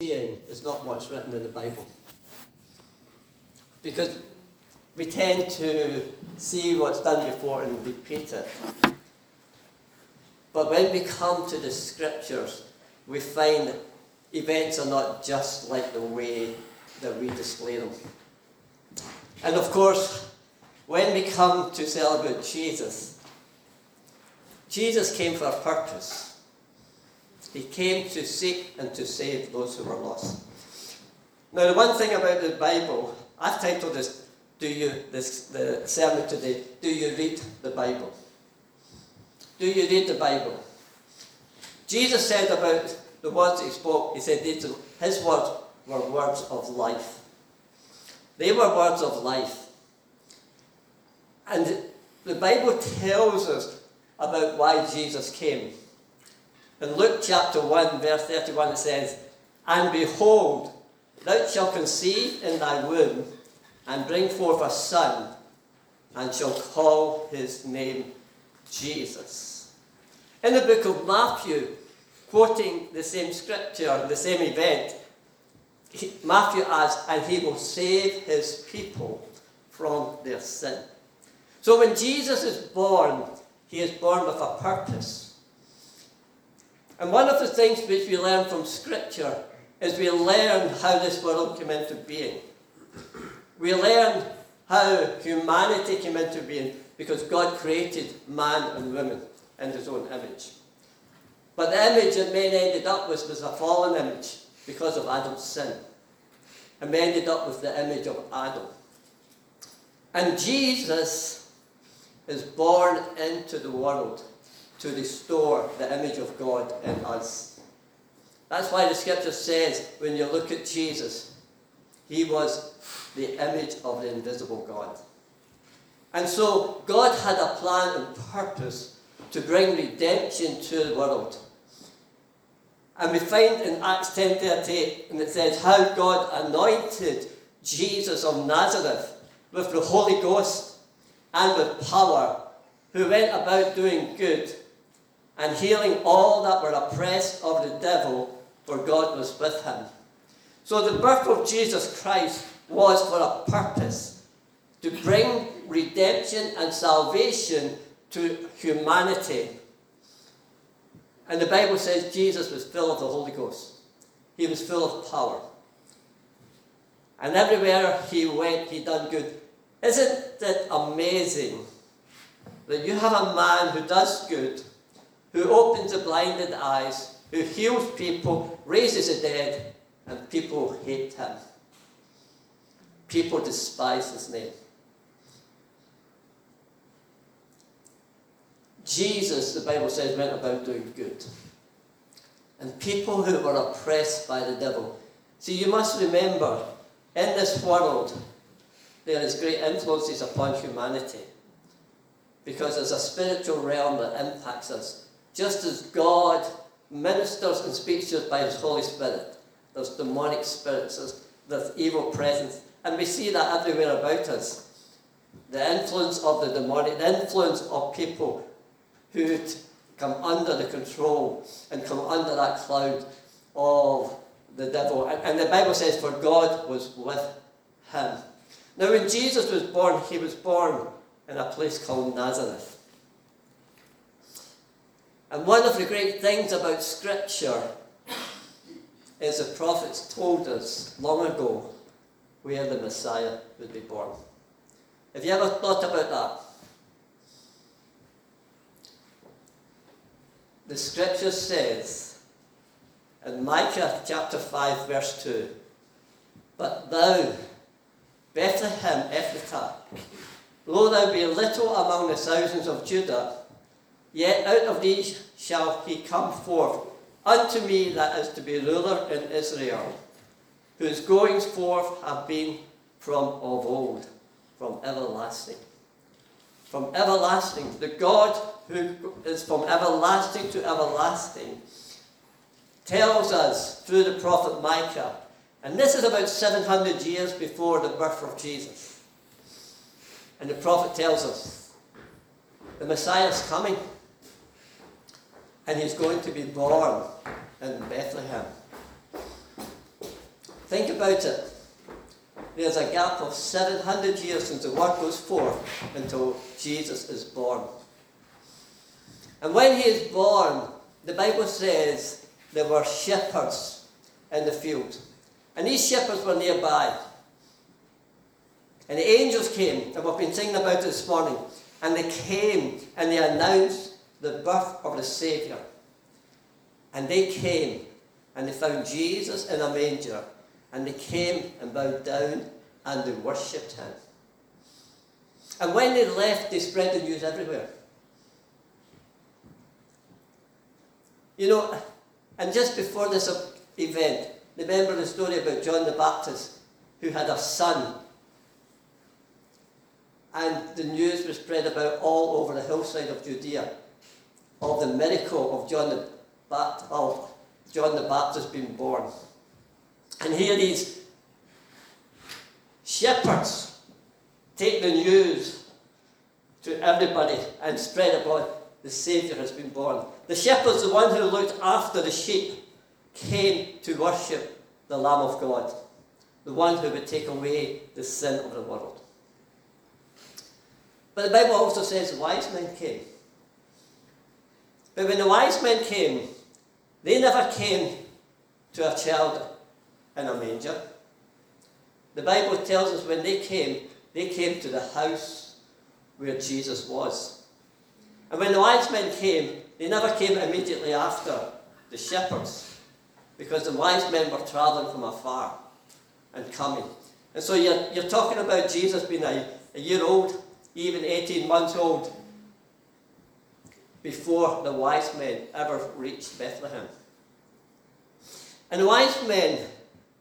seeing is not what's written in the Bible. Because we tend to see what's done before and repeat it. But when we come to the scriptures, we find events are not just like the way that we display them. And of course, when we come to celebrate Jesus, Jesus came for a purpose. He came to seek and to save those who were lost. Now, the one thing about the Bible, I've titled this, "Do you this the sermon today? Do you read the Bible? Do you read the Bible?" Jesus said about the words he spoke. He said his words were words of life. They were words of life, and the Bible tells us about why Jesus came. In Luke chapter 1, verse 31, it says, And behold, thou shalt conceive in thy womb, and bring forth a son, and shall call his name Jesus. In the book of Matthew, quoting the same scripture, the same event, Matthew adds, And he will save his people from their sin. So when Jesus is born, he is born with a purpose. And one of the things which we learn from Scripture is we learn how this world came into being. We learn how humanity came into being because God created man and woman in his own image. But the image that man ended up with was a fallen image because of Adam's sin. And we ended up with the image of Adam. And Jesus is born into the world to restore the image of God in us. That's why the scripture says when you look at Jesus, he was the image of the invisible God. And so God had a plan and purpose to bring redemption to the world. And we find in Acts 10.38, and it says, how God anointed Jesus of Nazareth with the Holy Ghost and with power, who went about doing good and healing all that were oppressed of the devil, for God was with him. So the birth of Jesus Christ was for a purpose to bring redemption and salvation to humanity. And the Bible says Jesus was full of the Holy Ghost, he was full of power. And everywhere he went, he done good. Isn't it amazing that you have a man who does good who opens the blinded eyes, who heals people, raises the dead, and people hate him. People despise his name. Jesus, the Bible says, went about doing good. And people who were oppressed by the devil. See, you must remember, in this world, there is great influences upon humanity. Because there's a spiritual realm that impacts us just as God ministers and speaks to us by His Holy Spirit, there's demonic spirits, there's, there's evil presence, and we see that everywhere about us. The influence of the demonic, the influence of people who come under the control and come under that cloud of the devil. And, and the Bible says, For God was with him. Now, when Jesus was born, he was born in a place called Nazareth. And one of the great things about Scripture is the prophets told us long ago where the Messiah would be born. Have you ever thought about that? The Scripture says in Micah chapter 5, verse 2 But thou, Bethlehem Ephrathah, though thou be little among the thousands of Judah, Yet out of these shall he come forth unto me that is to be ruler in Israel, whose goings forth have been from of old, from everlasting. From everlasting. The God who is from everlasting to everlasting tells us through the prophet Micah, and this is about 700 years before the birth of Jesus. And the prophet tells us the Messiah is coming and he's going to be born in Bethlehem. Think about it. There's a gap of 700 years since the word goes forth until Jesus is born. And when he is born, the Bible says there were shepherds in the field. And these shepherds were nearby. And the angels came, and we've been singing about it this morning. And they came and they announced the birth of the Saviour. And they came and they found Jesus in a manger. And they came and bowed down and they worshipped him. And when they left, they spread the news everywhere. You know, and just before this event, remember the story about John the Baptist, who had a son. And the news was spread about all over the hillside of Judea of the miracle of John the, Baptist, of John the Baptist being born. And here these shepherds take the news to everybody and spread about the Saviour has been born. The shepherds, the one who looked after the sheep, came to worship the Lamb of God, the one who would take away the sin of the world. But the Bible also says wise men came. But when the wise men came, they never came to a child in a manger. The Bible tells us when they came, they came to the house where Jesus was. And when the wise men came, they never came immediately after the shepherds, because the wise men were travelling from afar and coming. And so you're, you're talking about Jesus being a, a year old, even 18 months old, before the wise men ever reached Bethlehem. And the wise men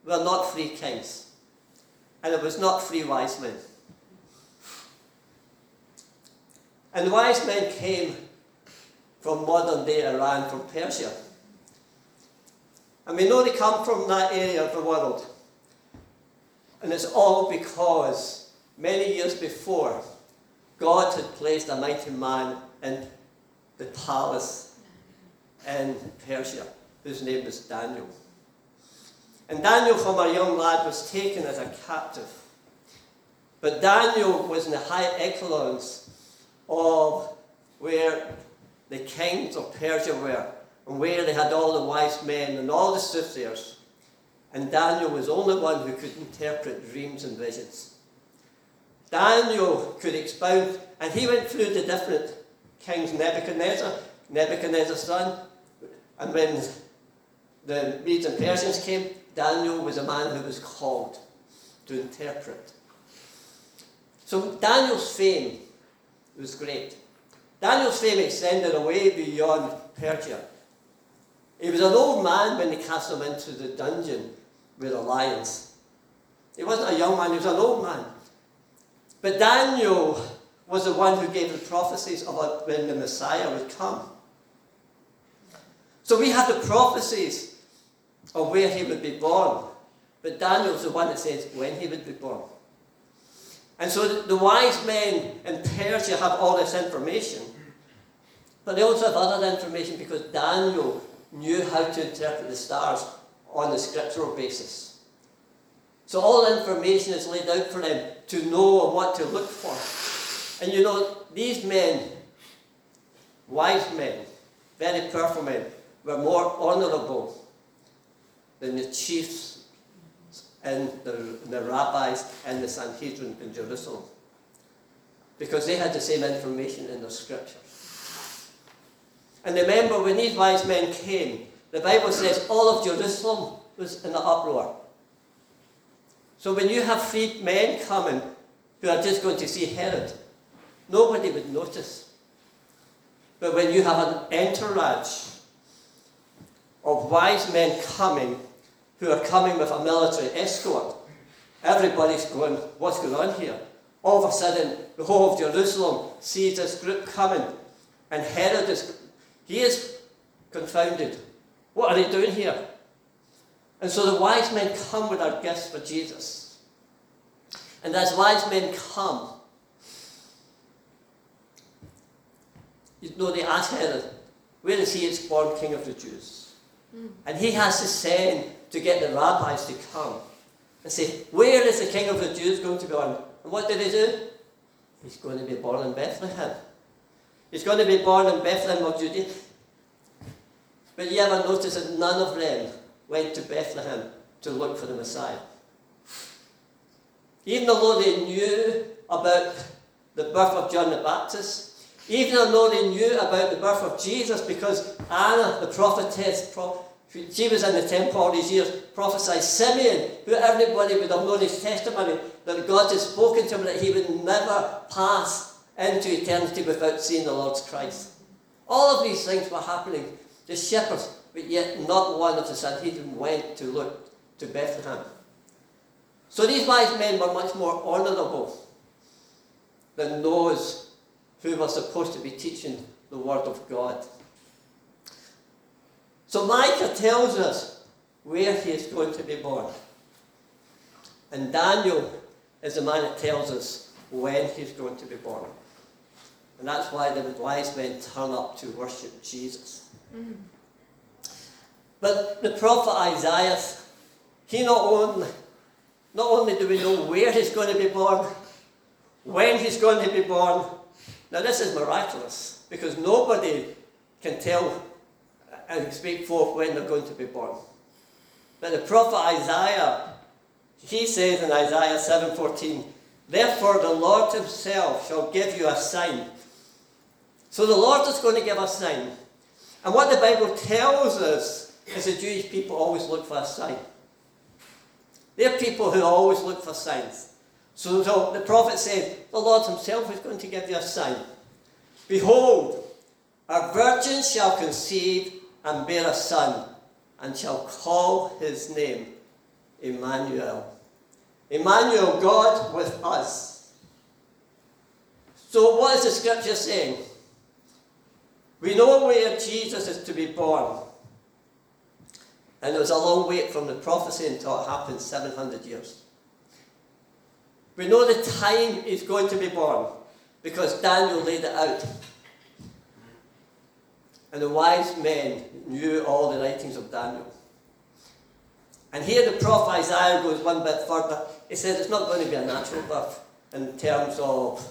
were not three kings, and it was not three wise men. And the wise men came from modern day Iran, from Persia. And we know they come from that area of the world. And it's all because many years before, God had placed a mighty man in the palace in Persia, whose name was Daniel. And Daniel, from a young lad, was taken as a captive. But Daniel was in the high echelons of where the kings of Persia were, and where they had all the wise men and all the soothsayers. And Daniel was the only one who could interpret dreams and visions. Daniel could expound, and he went through the different kings Nebuchadnezzar, Nebuchadnezzar's son, and when the Medes and Persians came, Daniel was a man who was called to interpret. So Daniel's fame was great. Daniel's fame extended away beyond Persia. He was an old man when they cast him into the dungeon with the lions. He wasn't a young man, he was an old man. But Daniel was the one who gave the prophecies about when the Messiah would come. So we have the prophecies of where he would be born. But Daniel's the one that says when he would be born. And so the wise men in Persia have all this information. But they also have other information because Daniel knew how to interpret the stars on the scriptural basis. So all the information is laid out for them to know what to look for. And you know, these men, wise men, very powerful men, were more honourable than the chiefs and the, the rabbis and the Sanhedrin in Jerusalem. Because they had the same information in the scriptures. And remember, when these wise men came, the Bible says all of Jerusalem was in an uproar. So when you have three men coming who are just going to see Herod, nobody would notice. But when you have an entourage of wise men coming who are coming with a military escort. Everybody's going, what's going on here? All of a sudden, the whole of Jerusalem sees this group coming, and Herod is, he is confounded. What are they doing here? And so the wise men come with their gifts for Jesus. And as wise men come, you know, they ask Herod, where is he is born king of the Jews? Mm. And he has to send to get the rabbis to come and say, Where is the King of the Jews going to be born? And what did he do? He's going to be born in Bethlehem. He's going to be born in Bethlehem of Judea. But you ever notice that none of them went to Bethlehem to look for the Messiah? Even though they knew about the birth of John the Baptist, even though they knew about the birth of Jesus, because Anna, the prophetess, she was in the temple all these years, prophesied Simeon, who everybody would have known his testimony, that God had spoken to him that he would never pass into eternity without seeing the Lord's Christ. All of these things were happening. The shepherds, but yet not one of the Sanhedrin went to look to Bethlehem. So these wise men were much more honourable than those who were supposed to be teaching the Word of God. So Micah tells us where he is going to be born. And Daniel is the man that tells us when he's going to be born. And that's why the wise men turn up to worship Jesus. Mm-hmm. But the prophet Isaiah, he not only, not only do we know where he's going to be born, when he's going to be born. Now this is miraculous because nobody can tell and speak forth when they're going to be born. But the prophet Isaiah, he says in Isaiah 7:14, Therefore the Lord himself shall give you a sign. So the Lord is going to give a sign. And what the Bible tells us is the Jewish people always look for a sign. They're people who always look for signs. So, the prophet said, The Lord himself is going to give you a sign. Behold, a virgin shall conceive and bear a son, and shall call his name Emmanuel. Emmanuel, God with us. So, what is the scripture saying? We know where Jesus is to be born. And it was a long wait from the prophecy until it happened 700 years. We know the time he's going to be born because Daniel laid it out. And the wise men knew all the writings of Daniel. And here the prophet Isaiah goes one bit further. He says it's not going to be a natural birth in terms of,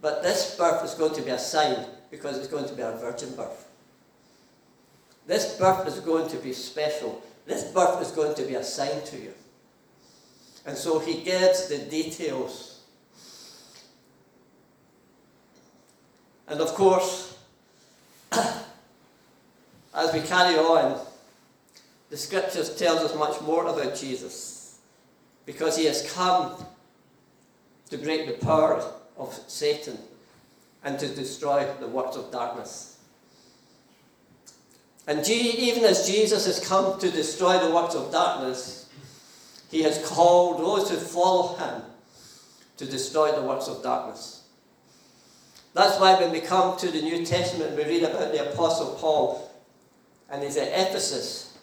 but this birth is going to be a sign because it's going to be a virgin birth. This birth is going to be special. This birth is going to be a sign to you. And so he gets the details. And of course, as we carry on, the scriptures tells us much more about Jesus because he has come to break the power of Satan and to destroy the works of darkness. And even as Jesus has come to destroy the works of darkness, he has called those who follow him to destroy the works of darkness. That's why when we come to the New Testament, we read about the Apostle Paul, and he's at Ephesus.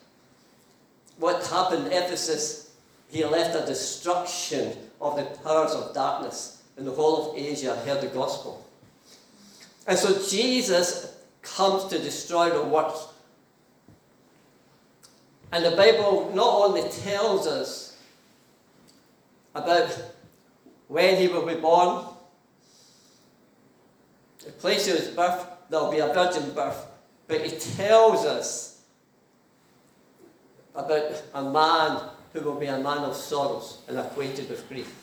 What happened in Ephesus? He left a destruction of the powers of darkness, and the whole of Asia heard the gospel. And so Jesus comes to destroy the works. And the Bible not only tells us about when he will be born, the place of his birth, there will be a virgin birth. But he tells us about a man who will be a man of sorrows and acquainted with grief.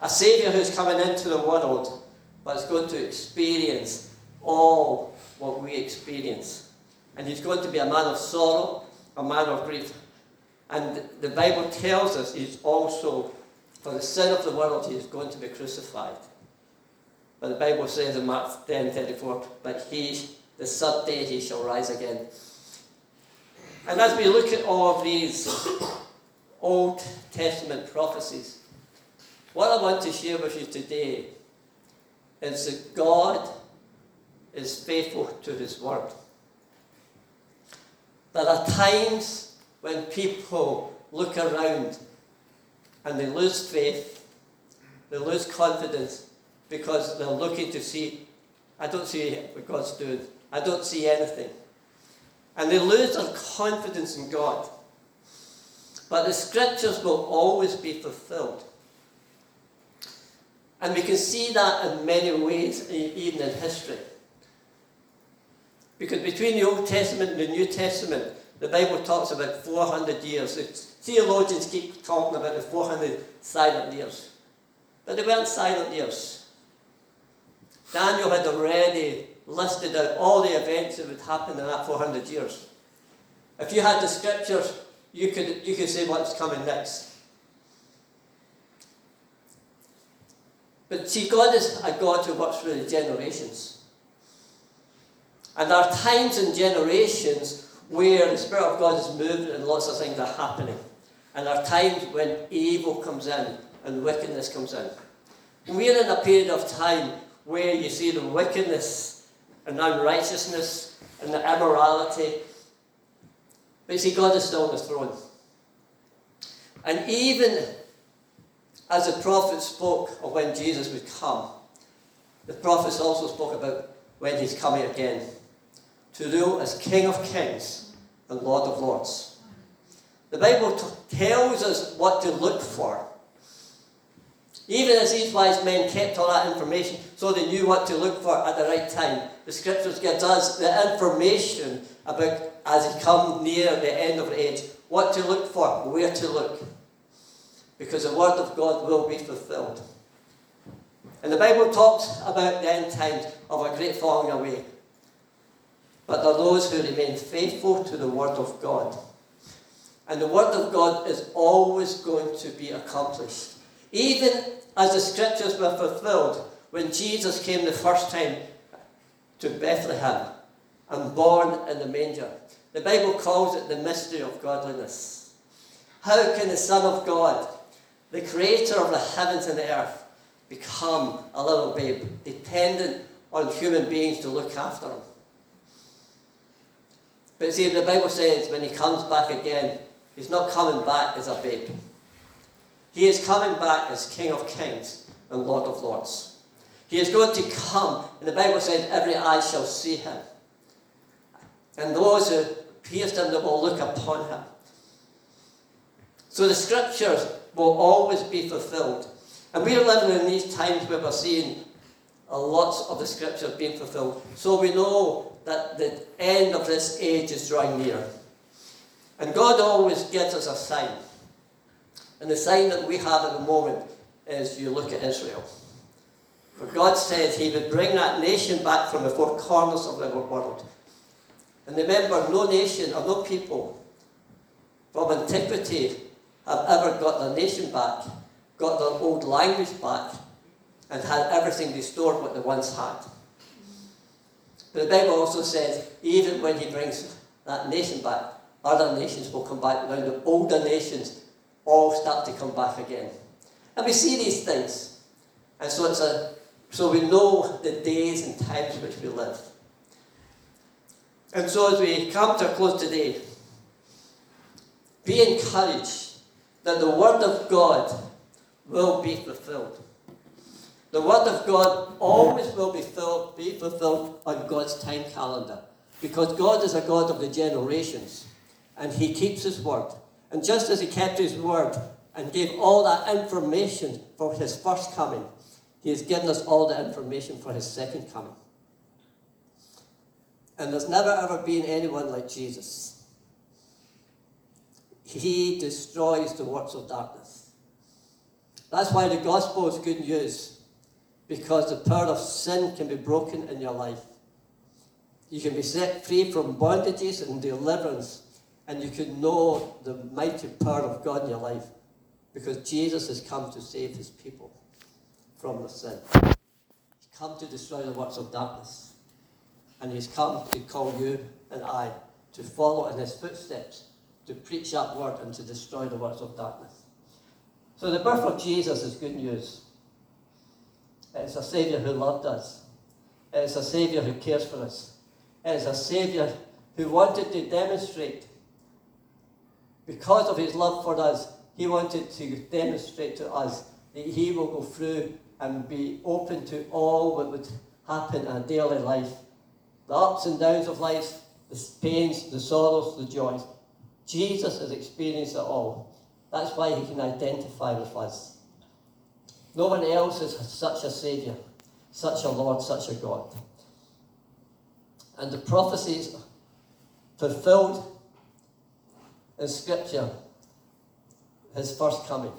A Saviour who's coming into the world, but is going to experience all what we experience. And he's going to be a man of sorrow, a man of grief. And the Bible tells us he's also, for the sin of the world, he is going to be crucified. But the Bible says in Mark 10 34, but he, the third day, he shall rise again. And as we look at all of these Old Testament prophecies, what I want to share with you today is that God is faithful to his word. There are times when people look around and they lose faith, they lose confidence because they're looking to see, I don't see what God's doing, I don't see anything. And they lose their confidence in God. But the scriptures will always be fulfilled. And we can see that in many ways, even in history. Because between the Old Testament and the New Testament, the Bible talks about 400 years. The theologians keep talking about the 400 silent years. But they weren't silent years. Daniel had already listed out all the events that would happen in that 400 years. If you had the scriptures, you could, you could say what's coming next. But see, God is a God who works through the generations. And there are times and generations where the Spirit of God is moving and lots of things are happening. And there are times when evil comes in and wickedness comes in. We're in a period of time where you see the wickedness and unrighteousness and the immorality. But you see, God is still on the throne. And even as the prophets spoke of when Jesus would come, the prophets also spoke about when he's coming again to rule as King of Kings and Lord of Lords. The Bible t- tells us what to look for. Even as these wise men kept all that information so they knew what to look for at the right time, the scriptures gives us the information about as he comes near the end of the age, what to look for, where to look. Because the word of God will be fulfilled. And the Bible talks about the end times of a great falling away. But there are those who remain faithful to the word of God. And the word of God is always going to be accomplished. Even as the scriptures were fulfilled when Jesus came the first time to Bethlehem and born in the manger. The Bible calls it the mystery of godliness. How can the Son of God, the creator of the heavens and the earth, become a little babe, dependent on human beings to look after him? But see, the Bible says when he comes back again, he's not coming back as a babe. He is coming back as King of Kings and Lord of Lords. He is going to come, and the Bible says, every eye shall see him. And those who pierced him, they will look upon him. So the scriptures will always be fulfilled. And we are living in these times where we're seeing a lot of the scriptures being fulfilled. So we know that the end of this age is drawing near. And God always gives us a sign. And the sign that we have at the moment is you look at Israel. For God said He would bring that nation back from the four corners of the world. And remember, no nation or no people from antiquity have ever got their nation back, got their old language back, and had everything restored what they once had. But the Bible also says, even when He brings that nation back, other nations will come back. Now, the older nations all start to come back again. And we see these things. And so it's a so we know the days and times which we live. And so as we come to a close today, be encouraged that the word of God will be fulfilled. The word of God always will be, be fulfilled on God's time calendar. Because God is a God of the generations. And he keeps his word. And just as he kept his word and gave all that information for his first coming, he has given us all the information for his second coming. And there's never ever been anyone like Jesus. He destroys the works of darkness. That's why the gospel is good news, because the power of sin can be broken in your life. You can be set free from bondages and deliverance and you can know the mighty power of God in your life because Jesus has come to save his people from the sin. He's come to destroy the works of darkness. And he's come to call you and I to follow in his footsteps, to preach that word and to destroy the works of darkness. So the birth of Jesus is good news. It's a Saviour who loved us. It's a Saviour who cares for us. It's a Saviour who wanted to demonstrate because of his love for us, he wanted to demonstrate to us that he will go through and be open to all that would happen in a daily life. The ups and downs of life, the pains, the sorrows, the joys. Jesus has experienced it all. That's why he can identify with us. No one else is such a Saviour, such a Lord, such a God. And the prophecies fulfilled in Scripture, his first coming.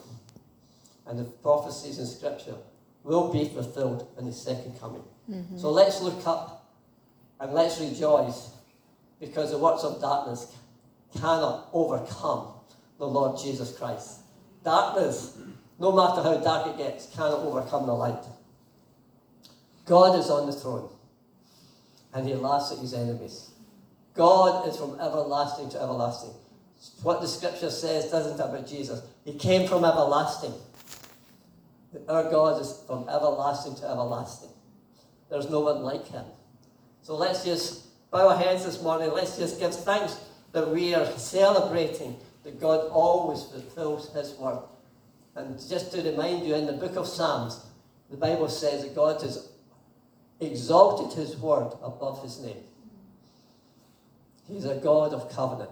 And the prophecies in Scripture will be fulfilled in his second coming. Mm-hmm. So let's look up and let's rejoice because the works of darkness cannot overcome the Lord Jesus Christ. Darkness, no matter how dark it gets, cannot overcome the light. God is on the throne and he laughs at his enemies. God is from everlasting to everlasting. What the scripture says, doesn't it, about Jesus? He came from everlasting. Our God is from everlasting to everlasting. There's no one like him. So let's just bow our heads this morning. Let's just give thanks that we are celebrating that God always fulfills his word. And just to remind you, in the book of Psalms, the Bible says that God has exalted his word above his name. He's a God of covenant.